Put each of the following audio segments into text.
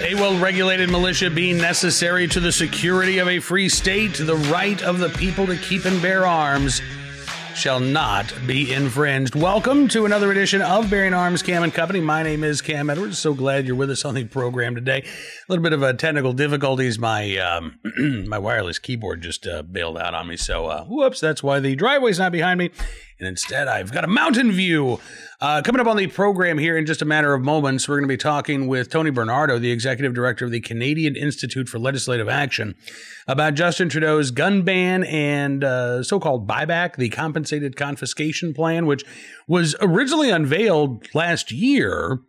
A well regulated militia being necessary to the security of a free state, the right of the people to keep and bear arms shall not be infringed. Welcome to another edition of Bearing Arms Cam and Company. My name is Cam Edwards. So glad you're with us on the program today. A little bit of uh, technical difficulties. My um, my wireless keyboard just uh, bailed out on me. So uh, whoops, that's why the driveway's not behind me. And instead, I've got a mountain view. Uh, coming up on the program here in just a matter of moments, we're going to be talking with Tony Bernardo, the executive director of the Canadian Institute for Legislative Action, about Justin Trudeau's gun ban and uh, so called buyback, the compensated confiscation plan, which was originally unveiled last year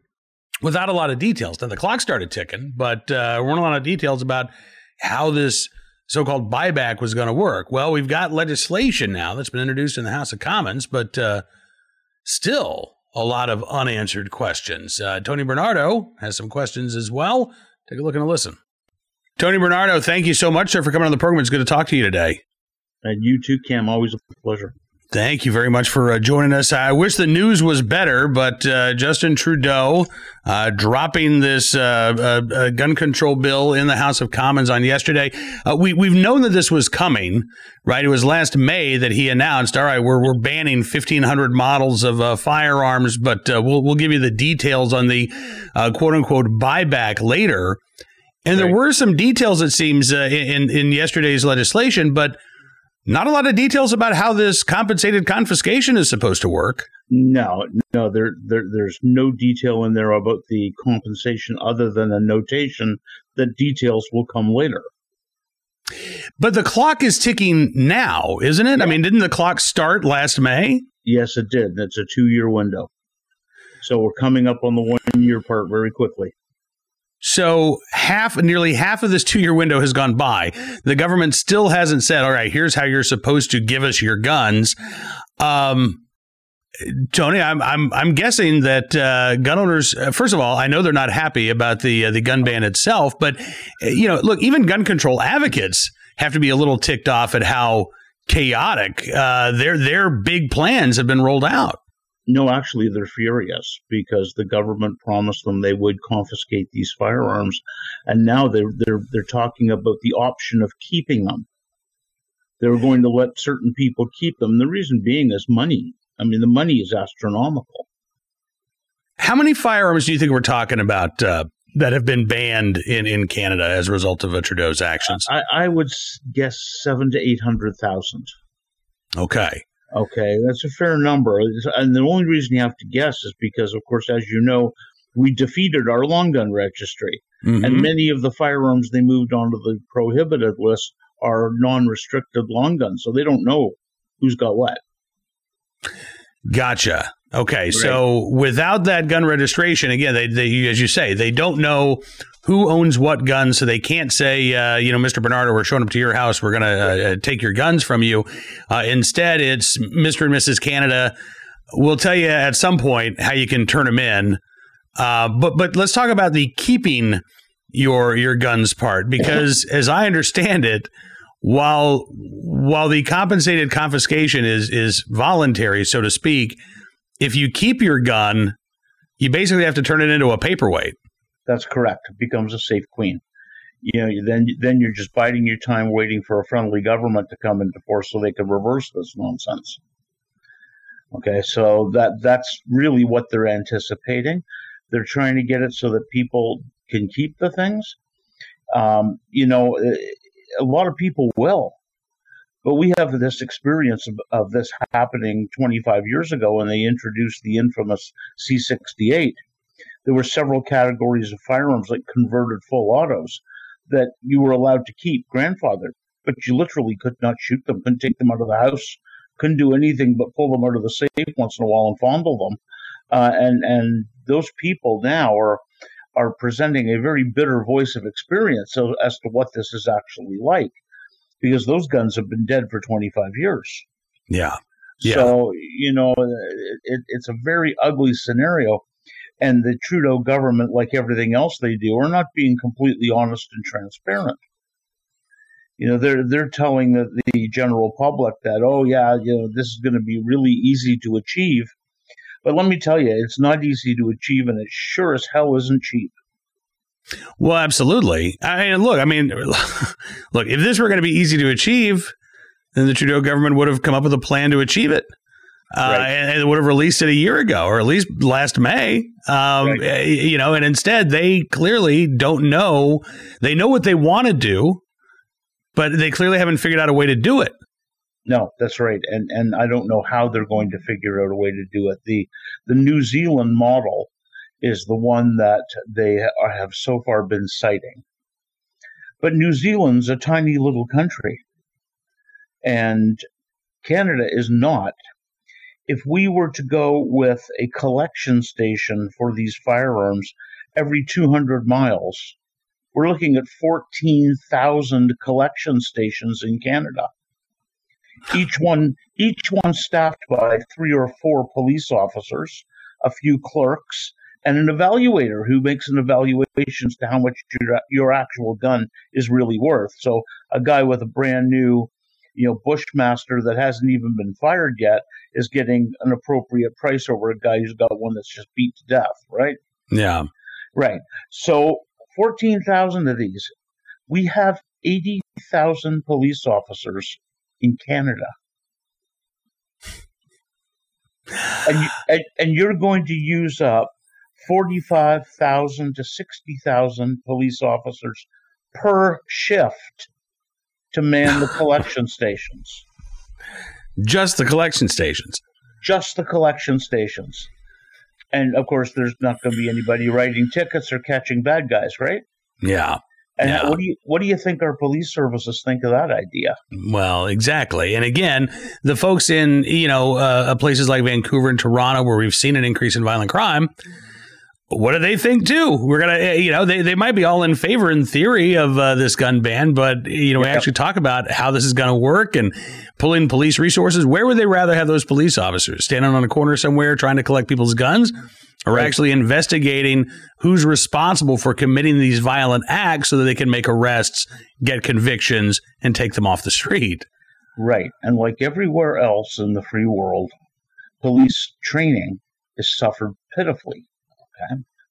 without a lot of details. Now, the clock started ticking, but uh, weren't a lot of details about how this so called buyback was going to work. Well, we've got legislation now that's been introduced in the House of Commons, but uh, still a lot of unanswered questions. Uh, Tony Bernardo has some questions as well. Take a look and a listen. Tony Bernardo, thank you so much, sir, for coming on the program. It's good to talk to you today. And you too, Cam. Always a pleasure. Thank you very much for uh, joining us. I wish the news was better, but uh, Justin Trudeau uh, dropping this uh, uh, uh, gun control bill in the House of Commons on yesterday. we we've known that this was coming, right? It was last May that he announced, "All right, we're we're banning 1,500 models of firearms, but we'll we'll give you the details on the quote unquote buyback later." And right. there were some details, it seems, in in yesterday's legislation, but not a lot of details about how this compensated confiscation is supposed to work. No, no, there, there, there's no detail in there about the compensation other than a notation that details will come later. But the clock is ticking now, isn't it? Yeah. I mean, didn't the clock start last May? Yes, it did. It's a two year window. So we're coming up on the one year part very quickly. So half, nearly half of this two-year window has gone by. The government still hasn't said, "All right, here's how you're supposed to give us your guns." Um, Tony, I'm I'm I'm guessing that uh, gun owners. Uh, first of all, I know they're not happy about the uh, the gun ban itself, but uh, you know, look, even gun control advocates have to be a little ticked off at how chaotic uh, their their big plans have been rolled out. No, actually, they're furious because the government promised them they would confiscate these firearms, and now they're they're they're talking about the option of keeping them. They're going to let certain people keep them. The reason being is money. I mean, the money is astronomical. How many firearms do you think we're talking about uh, that have been banned in, in Canada as a result of Trudeau's actions? I, I would guess seven to eight hundred thousand. Okay. Okay, that's a fair number. And the only reason you have to guess is because, of course, as you know, we defeated our long gun registry. Mm-hmm. And many of the firearms they moved onto the prohibited list are non restricted long guns. So they don't know who's got what. Gotcha. Okay, right. so without that gun registration, again, they, they, as you say, they don't know who owns what guns, so they can't say, uh, you know, Mr. Bernardo, we're showing up to your house, we're going to uh, take your guns from you. Uh, instead, it's Mr. and Mrs. Canada. We'll tell you at some point how you can turn them in. Uh, but but let's talk about the keeping your your guns part because, as I understand it, while while the compensated confiscation is is voluntary, so to speak, if you keep your gun, you basically have to turn it into a paperweight. That's correct. It becomes a safe queen. You know, then then you're just biding your time, waiting for a friendly government to come into force so they can reverse this nonsense. Okay, so that that's really what they're anticipating. They're trying to get it so that people can keep the things. Um, you know, a lot of people will, but we have this experience of, of this happening 25 years ago when they introduced the infamous C68 there were several categories of firearms like converted full autos that you were allowed to keep grandfathered, but you literally could not shoot them, couldn't take them out of the house, couldn't do anything but pull them out of the safe once in a while and fondle them. Uh, and and those people now are are presenting a very bitter voice of experience as to what this is actually like, because those guns have been dead for 25 years. Yeah. Yeah. So you know, it, it's a very ugly scenario and the Trudeau government, like everything else they do, are not being completely honest and transparent. You know, they're they're telling the, the general public that, oh yeah, you know, this is going to be really easy to achieve, But let me tell you, it's not easy to achieve, and it sure as hell isn't cheap. Well, absolutely. I mean, look, I mean, look, if this were going to be easy to achieve, then the Trudeau government would have come up with a plan to achieve it. Uh, right. and, and would have released it a year ago, or at least last May. Um, right. Eh, you know, and instead they clearly don't know. They know what they want to do, but they clearly haven't figured out a way to do it. No, that's right, and and I don't know how they're going to figure out a way to do it. the The New Zealand model is the one that they have so far been citing, but New Zealand's a tiny little country, and Canada is not. If we were to go with a collection station for these firearms every 200 miles, we're looking at 14,000 collection stations in Canada. Each one, each one staffed by three or four police officers, a few clerks, and an evaluator who makes an evaluation as to how much your, your actual gun is really worth. So a guy with a brand new you know, Bushmaster that hasn't even been fired yet is getting an appropriate price over a guy who's got one that's just beat to death, right? Yeah. Right. So 14,000 of these. We have 80,000 police officers in Canada. and, you, and, and you're going to use up 45,000 to 60,000 police officers per shift to man the collection stations. Just the collection stations. Just the collection stations. And of course, there's not going to be anybody writing tickets or catching bad guys, right? Yeah. And yeah. what do you what do you think our police services think of that idea? Well, exactly. And again, the folks in you know uh, places like Vancouver and Toronto, where we've seen an increase in violent crime, what do they think too? We're gonna, eh, you know, they, they might be all in favor in theory of uh, this gun ban, but you know, we actually talk about how this is going to work and pulling police resources. Where would they rather have those police officers standing on a corner somewhere trying to collect people's guns, or right. actually investigating who's responsible for committing these violent acts so that they can make arrests, get convictions, and take them off the street? Right, and like everywhere else in the free world, police training is suffered pitifully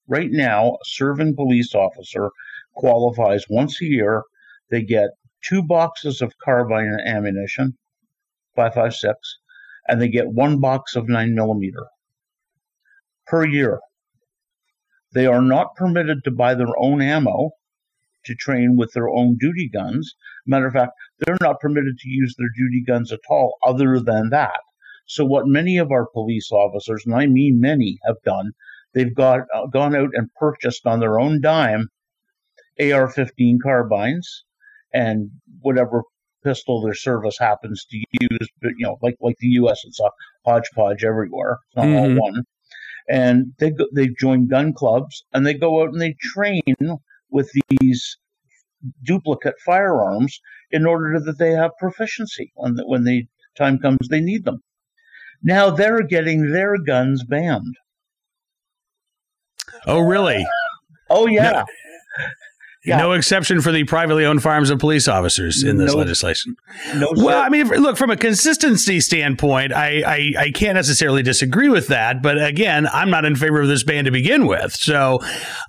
Right now, a serving police officer qualifies once a year. They get two boxes of carbine ammunition, 5.56, and they get one box of 9 millimeter per year. They are not permitted to buy their own ammo to train with their own duty guns. Matter of fact, they're not permitted to use their duty guns at all, other than that. So, what many of our police officers, and I mean many, have done they've got uh, gone out and purchased on their own dime AR-15 carbines and whatever pistol their service happens to use. But you know, like like the U.S., it's a hodgepodge everywhere. It's not mm-hmm. all one. And they go, they join gun clubs and they go out and they train with these duplicate firearms in order that they have proficiency when the, when the time comes they need them. Now they're getting their guns banned. Oh, really? Oh, yeah. No, yeah. no exception for the privately owned farms of police officers in this no, legislation. No, well, I mean, look from a consistency standpoint, I, I, I can't necessarily disagree with that. But again, I'm not in favor of this ban to begin with. So,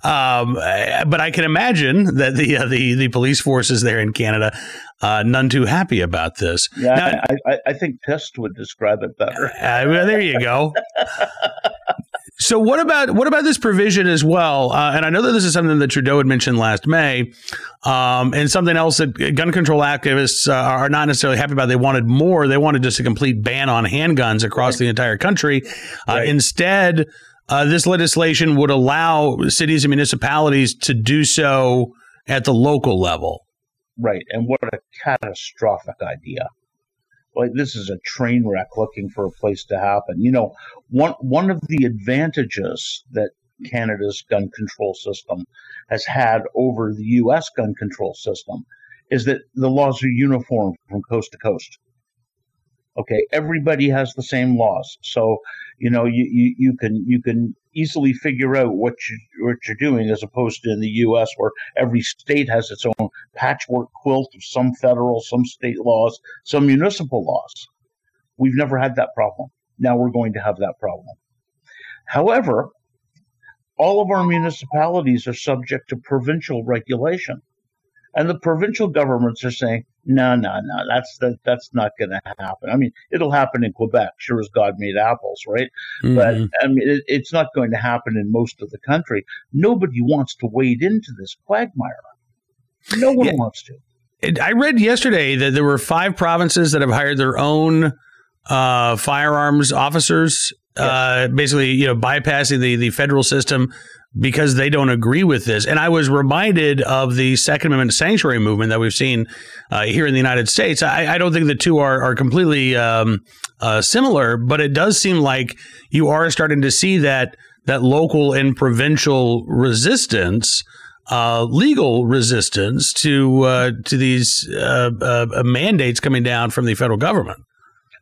um, but I can imagine that the uh, the the police forces there in Canada uh, none too happy about this. Yeah, now, I, I, I, think pissed would describe it better. Uh, well, there you go. So what about what about this provision as well? Uh, and I know that this is something that Trudeau had mentioned last May, um, and something else that gun control activists uh, are not necessarily happy about. They wanted more. They wanted just a complete ban on handguns across right. the entire country. Uh, right. Instead, uh, this legislation would allow cities and municipalities to do so at the local level. Right, and what a catastrophic idea! Like this is a train wreck looking for a place to happen. You know, one one of the advantages that Canada's gun control system has had over the US gun control system is that the laws are uniform from coast to coast. Okay, everybody has the same laws. So, you know, you, you, you can you can easily figure out what you what you're doing as opposed to in the US where every state has its own patchwork quilt of some federal, some state laws, some municipal laws. We've never had that problem. Now we're going to have that problem. However, all of our municipalities are subject to provincial regulation. And the provincial governments are saying, no, no, no, that's that, that's not going to happen. I mean, it'll happen in Quebec, sure as God made apples, right? Mm-hmm. But I mean, it, it's not going to happen in most of the country. Nobody wants to wade into this quagmire. No one yeah. wants to. I read yesterday that there were five provinces that have hired their own uh, firearms officers, yes. uh, basically, you know, bypassing the the federal system because they don't agree with this. And I was reminded of the Second Amendment sanctuary movement that we've seen uh, here in the United States. I, I, don't think the two are, are completely um, uh, similar, but it does seem like you are starting to see that that local and provincial resistance. Uh, legal resistance to uh, to these uh, uh, mandates coming down from the federal government.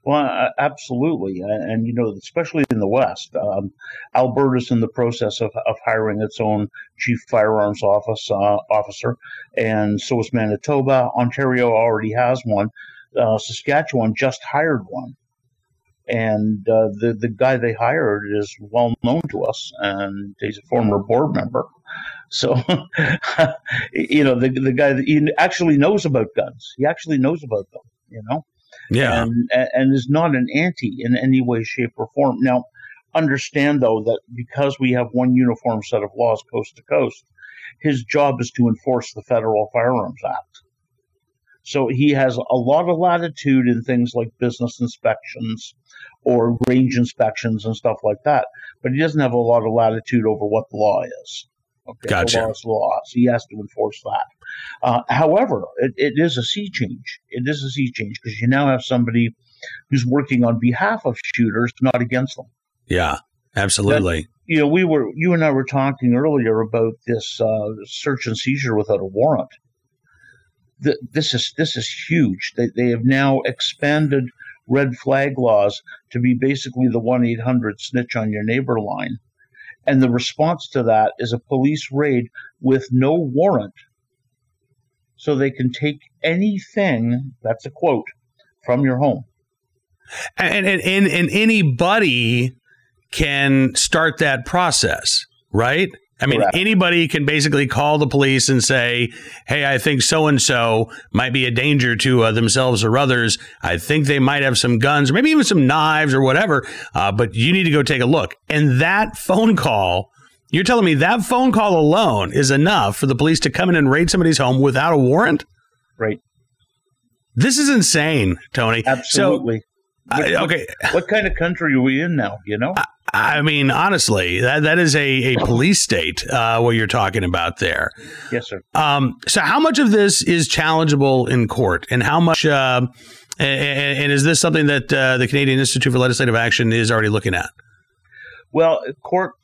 Well, absolutely, and you know, especially in the West, um, Alberta's in the process of, of hiring its own chief firearms office uh, officer, and so is Manitoba. Ontario already has one. Uh, Saskatchewan just hired one, and uh, the the guy they hired is well known to us, and he's a former board member. So, you know, the the guy that he actually knows about guns. He actually knows about them. You know. Yeah. And, and is not an anti in any way, shape, or form. Now, understand though that because we have one uniform set of laws coast to coast, his job is to enforce the Federal Firearms Act. So he has a lot of latitude in things like business inspections or range inspections and stuff like that, but he doesn't have a lot of latitude over what the law is. Okay, gotcha. The law is law, so he has to enforce that. Uh, however, it, it is a sea change. It is a sea change because you now have somebody who's working on behalf of shooters, not against them. Yeah, absolutely. That, you know, we were you and I were talking earlier about this uh, search and seizure without a warrant. The, this is this is huge. They they have now expanded red flag laws to be basically the one eight hundred snitch on your neighbor line, and the response to that is a police raid with no warrant so they can take anything that's a quote from your home. And and, and, and anybody can start that process, right? I mean, Correct. anybody can basically call the police and say, "Hey, I think so and so might be a danger to uh, themselves or others. I think they might have some guns, or maybe even some knives or whatever. Uh, but you need to go take a look." And that phone call you're telling me that phone call alone is enough for the police to come in and raid somebody's home without a warrant? Right. This is insane, Tony. Absolutely. So, what, okay. What kind of country are we in now? You know? I, I mean, honestly, that that is a, a police state uh, what you're talking about there. Yes, sir. Um, so, how much of this is challengeable in court, and how much? Uh, and, and, is this something that uh, the Canadian Institute for Legislative Action is already looking at? Well, court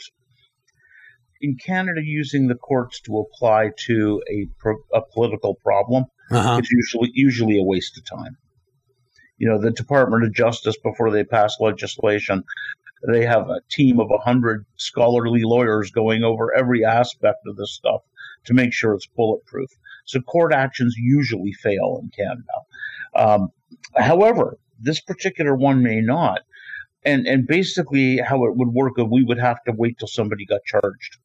in Canada, using the courts to apply to a, a political problem uh-huh. is usually usually a waste of time. You know, the Department of Justice, before they pass legislation, they have a team of 100 scholarly lawyers going over every aspect of this stuff to make sure it's bulletproof. So court actions usually fail in Canada. Um, however, this particular one may not. And, and basically, how it would work, we would have to wait till somebody got charged.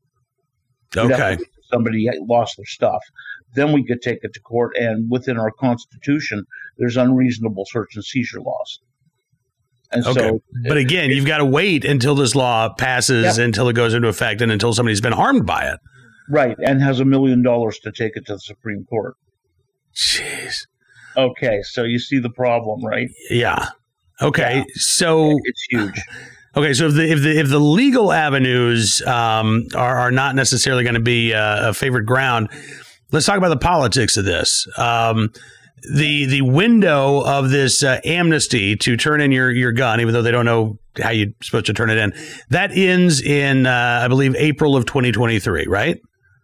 Okay. Somebody lost their stuff. Then we could take it to court, and within our Constitution, there's unreasonable search and seizure laws. And okay. So, but again, you've got to wait until this law passes, yeah. until it goes into effect, and until somebody's been harmed by it. Right, and has a million dollars to take it to the Supreme Court. Jeez. Okay, so you see the problem, right? Yeah. Okay, yeah. so it's huge. Okay, so if the if the if the legal avenues um, are are not necessarily going to be uh, a favorite ground, let's talk about the politics of this. Um, the the window of this uh, amnesty to turn in your your gun, even though they don't know how you're supposed to turn it in, that ends in uh, I believe April of 2023, right?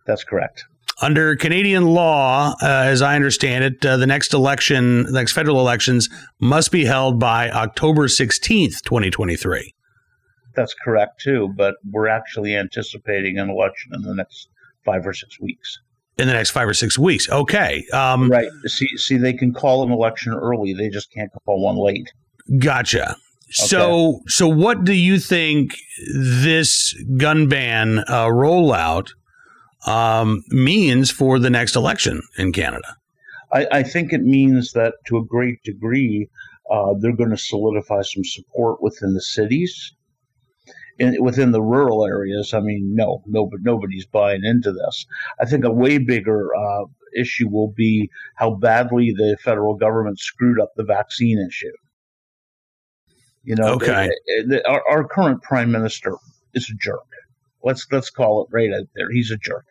That's correct. Under Canadian law, uh, as I understand it, uh, the next election, the next federal elections, must be held by October 16th, 2023 that's correct too, but we're actually anticipating an election in the next five or six weeks. In the next five or six weeks, okay. Um, right. See, see, they can call an election early; they just can't call one late. Gotcha. So, so what do you think this gun ban uh, rollout um, means for the next election in Canada? I, I, think it means that to a great degree, uh, they're going to solidify some support within the cities. In, within the rural areas, I mean, no, no, nobody's buying into this. I think a way bigger uh, issue will be how badly the federal government screwed up the vaccine issue. You know, okay. The, the, our, our current prime minister is a jerk. Let's let's call it right out there. He's a jerk.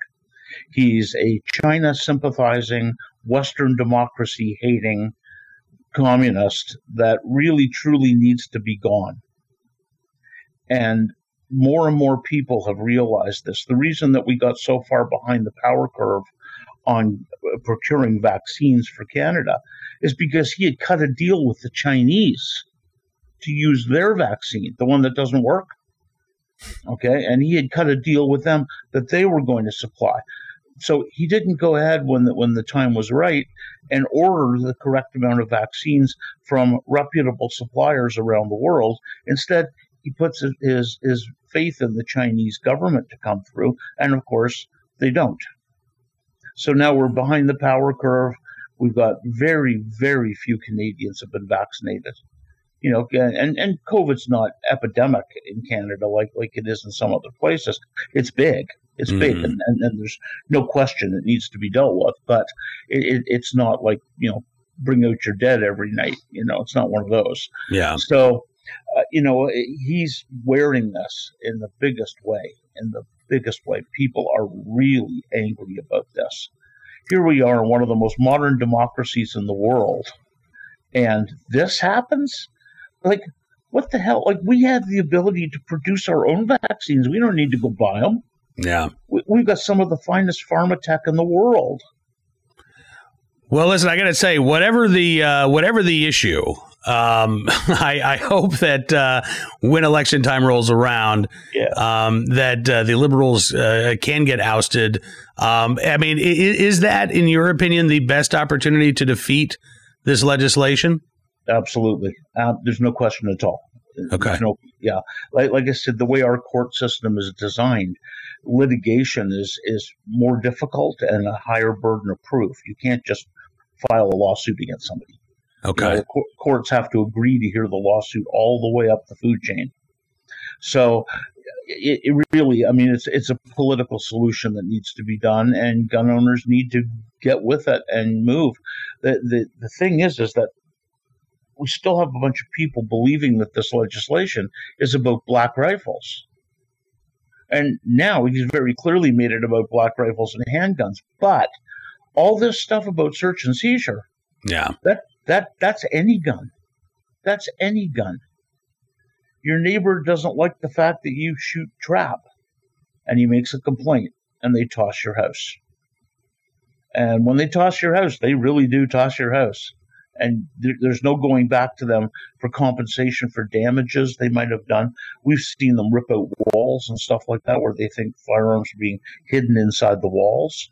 He's a China sympathizing, Western democracy hating communist that really truly needs to be gone. And more and more people have realized this. The reason that we got so far behind the power curve on uh, procuring vaccines for Canada is because he had cut a deal with the Chinese to use their vaccine, the one that doesn't work. Okay, and he had cut a deal with them that they were going to supply. So he didn't go ahead when the, when the time was right and order the correct amount of vaccines from reputable suppliers around the world. Instead, he puts his his faith in the Chinese government to come through, and of course they don't. So now we're behind the power curve. We've got very, very few Canadians have been vaccinated you know, and and COVID's not epidemic in Canada like like it is in some other places. It's big. It's mm-hmm. big, and, and, and, there's no question it needs to be dealt with. But it, it, it's not like you know, bring out your dead every night. You know, it's not one of those. Yeah. So, uh, you know, he's wearing this in the biggest way. In the biggest way, people are really angry about this. Here we are in one of the most modern democracies in the world, and this happens like, what the hell? Like, we have the ability to produce our own vaccines. We don't need to go buy them. Yeah. We, we've got some of the finest pharma tech in the world. Well, listen, I got to say, whatever the uh, whatever the issue, um, I, I, hope that uh, when election time rolls around, yeah. um, that uh, the liberals uh, can get ousted. Um, I mean, is, is, that, in your opinion, the best opportunity to defeat this legislation? Absolutely. Uh, there's no question at all. Okay. No, yeah. Like, like I said, the way our court system is designed, litigation is is more difficult and a higher burden of proof. You can't just file a lawsuit against somebody. Okay. You know, co- courts have to agree to hear the lawsuit all the way up the food chain. So it, it, really, I mean, it's it's a political solution that needs to be done, and gun owners need to get with it and move. The the, the thing is, is that we still have a bunch of people believing that this legislation is about black rifles. And now he's very clearly made it about black rifles and handguns. But all this stuff about search and seizure, yeah, that that that's any gun. That's any gun. Your neighbor doesn't like the fact that you shoot trap, and he makes a complaint, and they toss your house. And when they toss your house, they really do toss your house and there, there's no going back to them for compensation for damages they might have done. We've seen them rip out walls and stuff like that where they think firearms are being hidden inside the walls.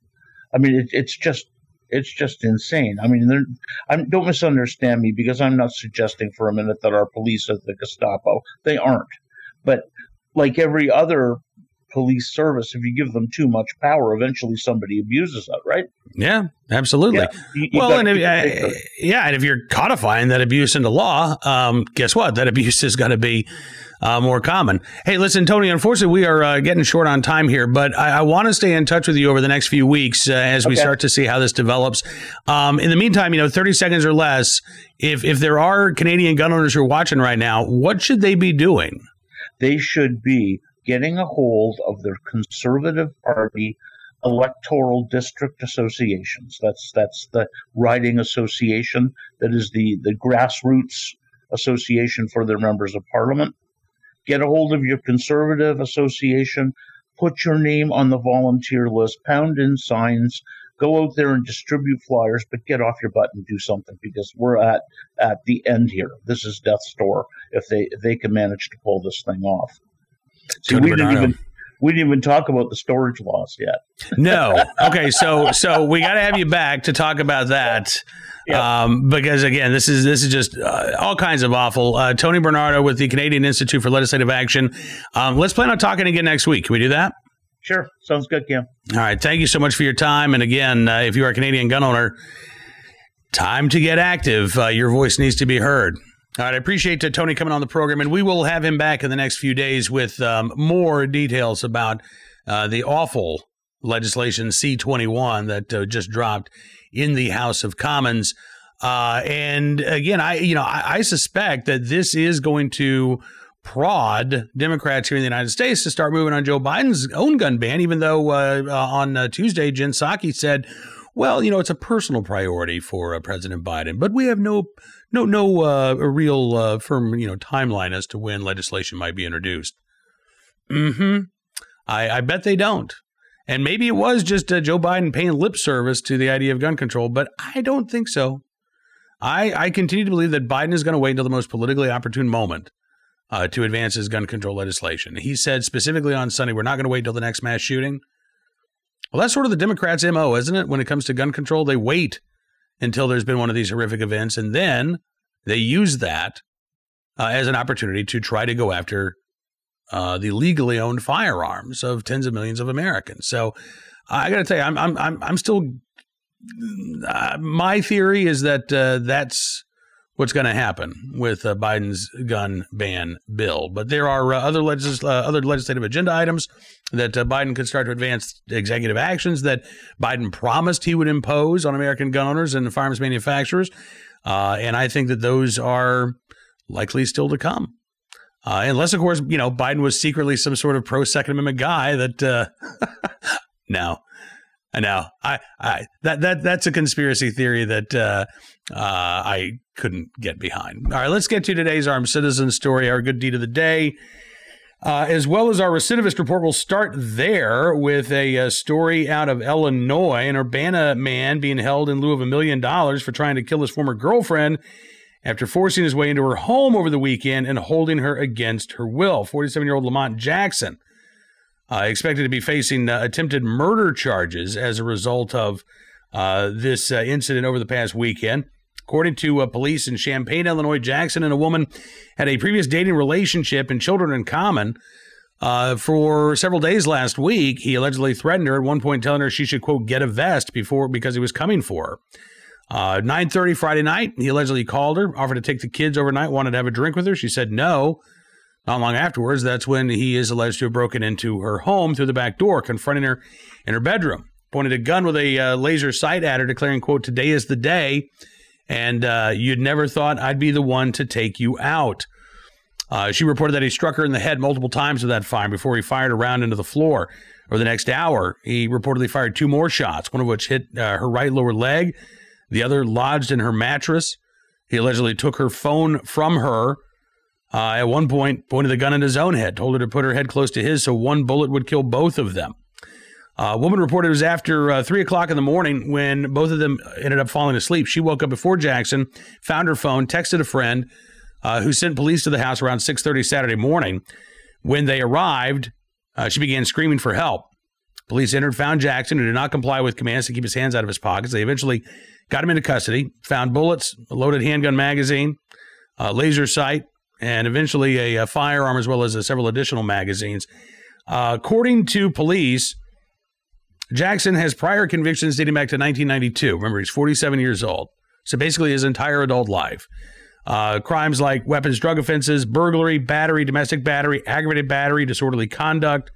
I mean, it, it's just it's just insane. I mean, I'm, don't misunderstand me because I'm not suggesting for a minute that our police are the Gestapo. They aren't. But like every other police service. If you give them too much power, eventually somebody abuses it, right? Yeah, absolutely. Yeah, you, you well, and if, uh, yeah, and if you're codifying that abuse into law, um, guess what? That abuse is going to be uh, more common. Hey, listen, Tony. Unfortunately, we are uh, getting short on time here, but I, I want to stay in touch with you over the next few weeks uh, as we start to see how this develops. Um, in the meantime, you know, thirty seconds or less. If if there are Canadian gun owners who are watching right now, what should they be doing? They should be getting a hold of their Conservative Party electoral district associations. That's that's the riding association that is the the grassroots association for their members of parliament. Get a hold of your conservative association, put your name on the volunteer list, pound in signs, go out there and distribute flyers, but get off your butt and do something because we're at at the end here. This is death's door if they if they can manage to pull this thing off. See, we didn't even we didn't even talk about the storage loss yet. no. Okay. So so we got to have you back to talk about that. Yep. Um, because again, this is this is just uh, all kinds of awful. Uh, Tony Bernardo with the Canadian Institute for Legislative Action. Um, let's plan on talking again next week. Can we do that? Sure, sounds good, Cam. All right, thank you so much for your time. And again, uh, if you are a Canadian gun owner, time to get active. Uh, your voice needs to be heard. All right, I appreciate uh, Tony coming on the program, and we will have him back in the next few days with um, more details about uh, the awful legislation C21 that uh, just dropped in the House of Commons. Uh, and again, I you know I, I, suspect that this is going to prod Democrats here in the United States to start moving on Joe Biden's own gun ban, even though uh, uh, on Tuesday Jen Psaki said, "Well, you know, it's a personal priority for uh, President Biden, but we have no no no uh, a real firm you know timeline as to when legislation might be introduced." Hmm. I, I bet they don't. And maybe it was just uh, Joe Biden paying lip service to the idea of gun control, but I don't think so. I, I continue to believe that Biden is going to wait until the most politically opportune moment uh, to advance his gun control legislation. He said specifically on Sunday, we're not going to wait until the next mass shooting. Well, that's sort of the Democrats' MO, isn't it? When it comes to gun control, they wait until there's been one of these horrific events, and then they use that uh, as an opportunity to try to go after uh, the legally owned firearms of tens of millions of Americans. So I got to tell you, I'm I'm I'm, I'm still. Uh, my theory is that uh, that's what's going to happen with uh, Biden's gun ban bill. But there are uh, other legis- uh, other legislative agenda items that uh, Biden could start to advance executive actions that Biden promised he would impose on American gun owners and firearms manufacturers. and I think that those are likely still to come. Uh, unless, of course, you know, Biden was secretly some sort of pro Second Amendment guy that, uh, no. I, I, that, that, that's a conspiracy theory that, uh, uh, I couldn't get behind. All right, let's get to today's armed citizen story, our good deed of the day. Uh, as well as our recidivist report, we'll start there with a, a, story out of Illinois. An Urbana man being held in lieu of a million dollars for trying to kill his former girlfriend after forcing his way into her home over the weekend and holding her against her will. 47 year old Lamont Jackson uh, expected to be facing uh, attempted murder charges as a result of uh, this uh, incident over the past weekend. According to uh, police in Champaign, Illinois, Jackson and a woman had a previous dating relationship and children in common. Uh, for several days last week, he allegedly threatened her at one point, telling her she should quote get a vest before because he was coming for her. Uh, 9.30 Friday night, he allegedly called her, offered to take the kids overnight, wanted to have a drink with her. She said no. Not long afterwards, that's when he is alleged to have broken into her home through the back door, confronting her in her bedroom, pointed a gun with a uh, laser sight at her, declaring, quote, today is the day, and uh, you'd never thought I'd be the one to take you out. Uh, she reported that he struck her in the head multiple times with that fire before he fired a round into the floor. Over the next hour, he reportedly fired two more shots, one of which hit uh, her right lower leg the other lodged in her mattress. He allegedly took her phone from her. Uh, at one point, pointed the gun at his own head, told her to put her head close to his so one bullet would kill both of them. A woman reported it was after uh, 3 o'clock in the morning when both of them ended up falling asleep. She woke up before Jackson, found her phone, texted a friend uh, who sent police to the house around 6.30 Saturday morning. When they arrived, uh, she began screaming for help. Police entered, found Jackson, who did not comply with commands to keep his hands out of his pockets. They eventually got him into custody, found bullets, a loaded handgun magazine, a laser sight, and eventually a, a firearm as well as uh, several additional magazines. Uh, according to police, Jackson has prior convictions dating back to 1992. Remember, he's 47 years old. So basically, his entire adult life. Uh, crimes like weapons, drug offenses, burglary, battery, domestic battery, aggravated battery, disorderly conduct,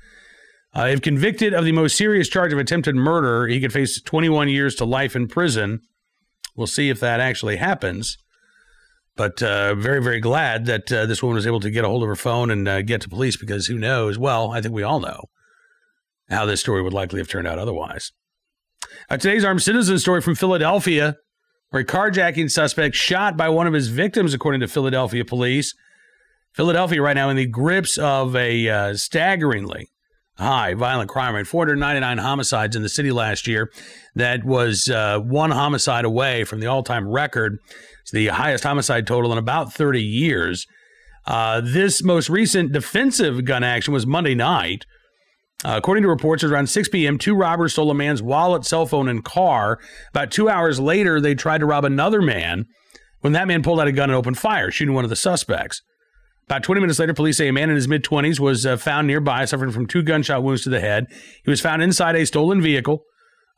uh, if convicted of the most serious charge of attempted murder, he could face 21 years to life in prison. We'll see if that actually happens. But uh, very, very glad that uh, this woman was able to get a hold of her phone and uh, get to police because who knows? Well, I think we all know how this story would likely have turned out otherwise. Uh, today's armed citizen story from Philadelphia, where a carjacking suspect shot by one of his victims, according to Philadelphia police. Philadelphia right now in the grips of a uh, staggeringly high violent crime rate 499 homicides in the city last year. That was uh, one homicide away from the all time record. It's the highest homicide total in about 30 years. Uh, this most recent defensive gun action was Monday night. Uh, according to reports, around 6 p.m., two robbers stole a man's wallet, cell phone, and car. About two hours later, they tried to rob another man when that man pulled out a gun and opened fire, shooting one of the suspects. About 20 minutes later, police say a man in his mid 20s was uh, found nearby, suffering from two gunshot wounds to the head. He was found inside a stolen vehicle,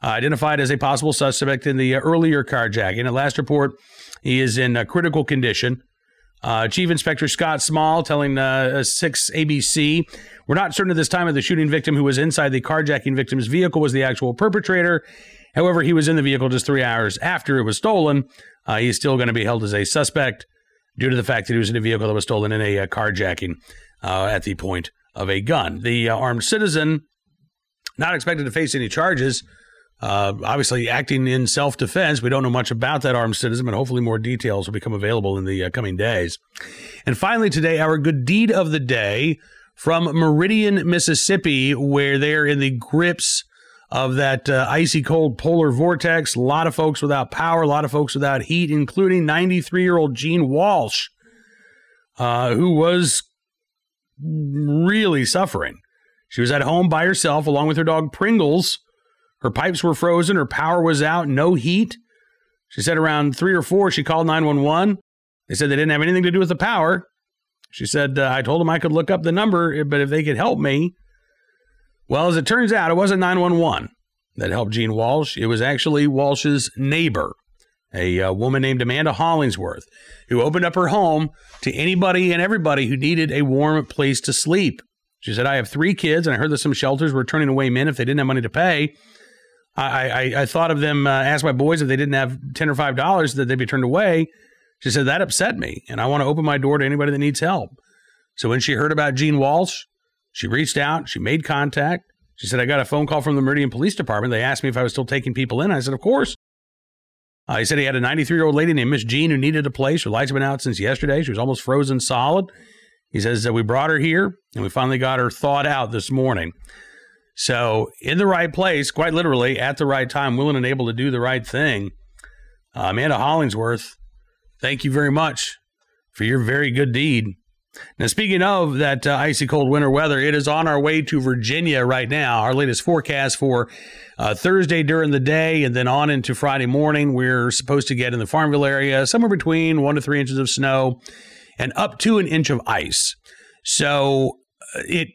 uh, identified as a possible suspect in the uh, earlier carjacking. At last report, he is in critical condition. Uh, Chief Inspector Scott Small telling uh, 6 ABC, We're not certain at this time if the shooting victim who was inside the carjacking victim's vehicle was the actual perpetrator. However, he was in the vehicle just three hours after it was stolen. Uh, he's still going to be held as a suspect due to the fact that he was in a vehicle that was stolen in a uh, carjacking uh, at the point of a gun. The uh, armed citizen, not expected to face any charges, uh, obviously, acting in self defense, we don't know much about that armed citizen, but hopefully more details will become available in the uh, coming days. And finally, today, our good deed of the day from Meridian, Mississippi, where they're in the grips of that uh, icy cold polar vortex. A lot of folks without power, a lot of folks without heat, including 93 year old Jean Walsh, uh, who was really suffering. She was at home by herself along with her dog Pringles her pipes were frozen, her power was out, no heat. She said around three or four, she called 911. They said they didn't have anything to do with the power. She said, uh, I told them I could look up the number, but if they could help me. Well, as it turns out, it wasn't 911 that helped Jean Walsh. It was actually Walsh's neighbor, a uh, woman named Amanda Hollingsworth, who opened up her home to anybody and everybody who needed a warm place to sleep. She said, I have three kids, and I heard that some shelters were turning away men if they didn't have money to pay. I, I, I thought of them, uh, asked my boys if they didn't have 10 or $5 that they'd be turned away. She said, that upset me. And I want to open my door to anybody that needs help. So when she heard about Jean Walsh, she reached out, she made contact. She said, I got a phone call from the Meridian Police Department. They asked me if I was still taking people in. I said, Of course. Uh, he said he had a 93 year old lady named Miss Jean who needed a place. Her lights have been out since yesterday. She was almost frozen solid. He says that we brought her here and we finally got her thawed out this morning. So, in the right place, quite literally, at the right time, willing and able to do the right thing. Uh, Amanda Hollingsworth, thank you very much for your very good deed. Now, speaking of that uh, icy cold winter weather, it is on our way to Virginia right now. Our latest forecast for uh, Thursday during the day and then on into Friday morning, we're supposed to get in the Farmville area somewhere between one to three inches of snow and up to an inch of ice. So uh, it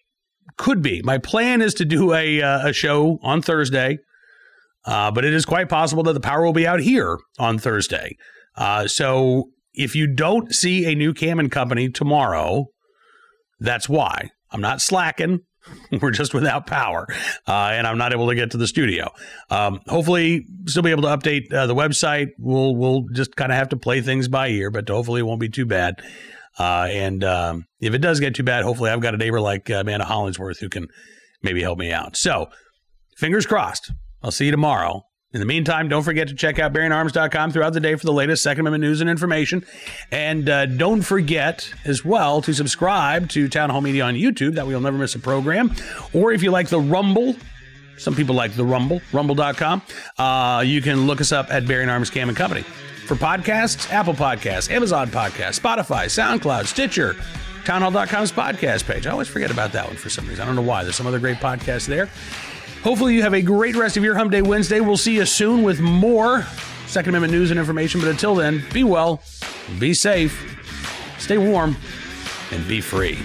could be. My plan is to do a, uh, a show on Thursday, uh, but it is quite possible that the power will be out here on Thursday. Uh, so if you don't see a new Cam and Company tomorrow, that's why. I'm not slacking. We're just without power, uh, and I'm not able to get to the studio. Um, hopefully, still be able to update uh, the website. We'll we'll just kind of have to play things by ear, but hopefully, it won't be too bad. Uh, and um, if it does get too bad, hopefully I've got a neighbor like uh, Amanda Hollingsworth who can maybe help me out. So, fingers crossed. I'll see you tomorrow. In the meantime, don't forget to check out BearingArms.com throughout the day for the latest Second Amendment news and information. And uh, don't forget as well to subscribe to Town Hall Media on YouTube. That way you'll never miss a program. Or if you like the Rumble, some people like the Rumble, rumble.com, uh, you can look us up at Bearing Arms Cam and Company. For podcasts, Apple Podcasts, Amazon Podcasts, Spotify, SoundCloud, Stitcher, townhall.com's podcast page. I always forget about that one for some reason. I don't know why. There's some other great podcasts there. Hopefully, you have a great rest of your Hump Day Wednesday. We'll see you soon with more Second Amendment news and information. But until then, be well, be safe, stay warm, and be free.